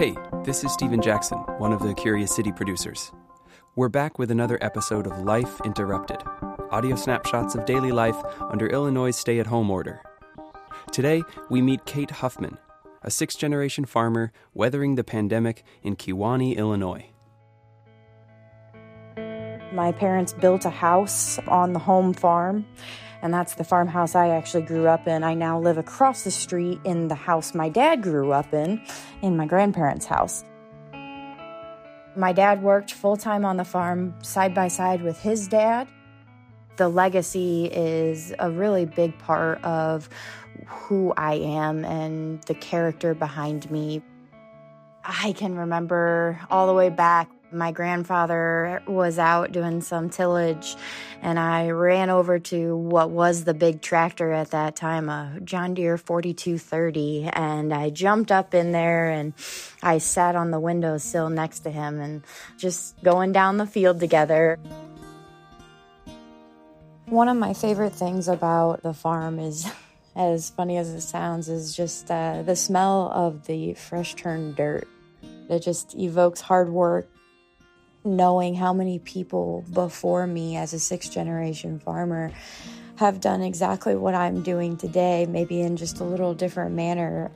Hey, this is Stephen Jackson, one of the Curious City producers. We're back with another episode of Life Interrupted audio snapshots of daily life under Illinois' stay at home order. Today, we meet Kate Huffman, a sixth generation farmer weathering the pandemic in Kewanee, Illinois. My parents built a house on the home farm, and that's the farmhouse I actually grew up in. I now live across the street in the house my dad grew up in, in my grandparents' house. My dad worked full time on the farm side by side with his dad. The legacy is a really big part of who I am and the character behind me. I can remember all the way back my grandfather was out doing some tillage and I ran over to what was the big tractor at that time, a John Deere 4230, and I jumped up in there and I sat on the windowsill next to him and just going down the field together. One of my favorite things about the farm is as funny as it sounds, is just uh, the smell of the fresh turned dirt. It just evokes hard work. Knowing how many people before me as a sixth generation farmer have done exactly what I'm doing today, maybe in just a little different manner.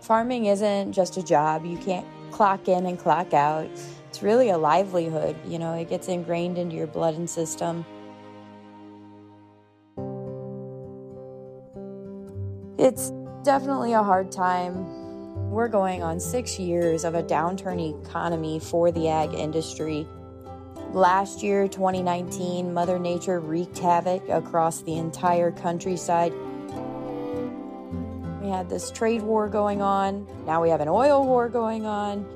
Farming isn't just a job. You can't clock in and clock out. It's really a livelihood. You know, it gets ingrained into your blood and system. It's definitely a hard time. We're going on six years of a downturn economy for the ag industry. Last year, 2019, Mother Nature wreaked havoc across the entire countryside. We had this trade war going on. Now we have an oil war going on.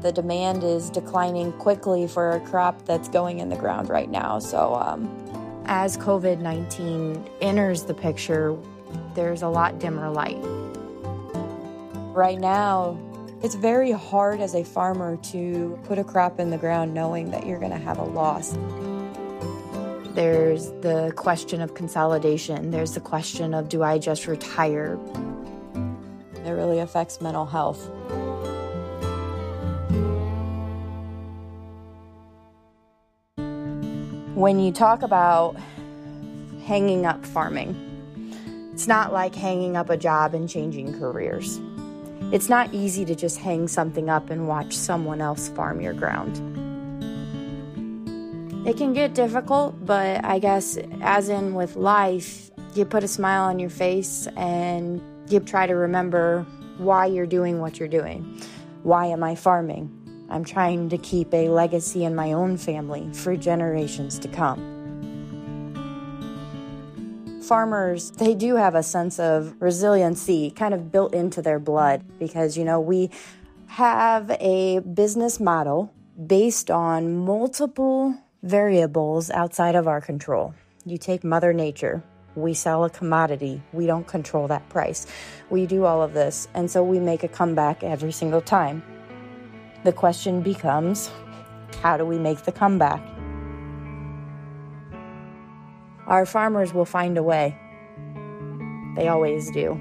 The demand is declining quickly for a crop that's going in the ground right now. So, um, as COVID 19 enters the picture, there's a lot dimmer light. Right now, it's very hard as a farmer to put a crop in the ground knowing that you're going to have a loss. There's the question of consolidation. There's the question of do I just retire? It really affects mental health. When you talk about hanging up farming, it's not like hanging up a job and changing careers. It's not easy to just hang something up and watch someone else farm your ground. It can get difficult, but I guess, as in with life, you put a smile on your face and you try to remember why you're doing what you're doing. Why am I farming? I'm trying to keep a legacy in my own family for generations to come farmers, they do have a sense of resiliency kind of built into their blood because, you know, we have a business model based on multiple variables outside of our control. You take Mother Nature, we sell a commodity, we don't control that price. We do all of this, and so we make a comeback every single time. The question becomes how do we make the comeback? Our farmers will find a way. They always do.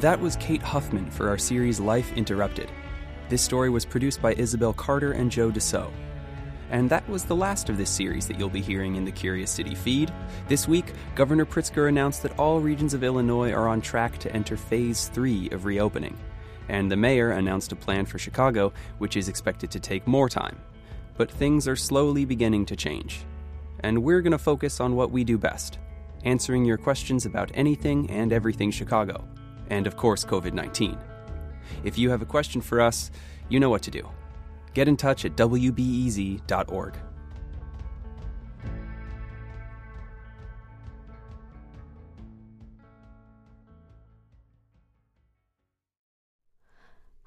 That was Kate Huffman for our series Life Interrupted. This story was produced by Isabel Carter and Joe DeCeault. And that was the last of this series that you'll be hearing in the Curious City feed. This week, Governor Pritzker announced that all regions of Illinois are on track to enter phase three of reopening. And the mayor announced a plan for Chicago, which is expected to take more time. But things are slowly beginning to change. And we're going to focus on what we do best answering your questions about anything and everything Chicago. And of course, COVID 19. If you have a question for us, you know what to do get in touch at wbez.org.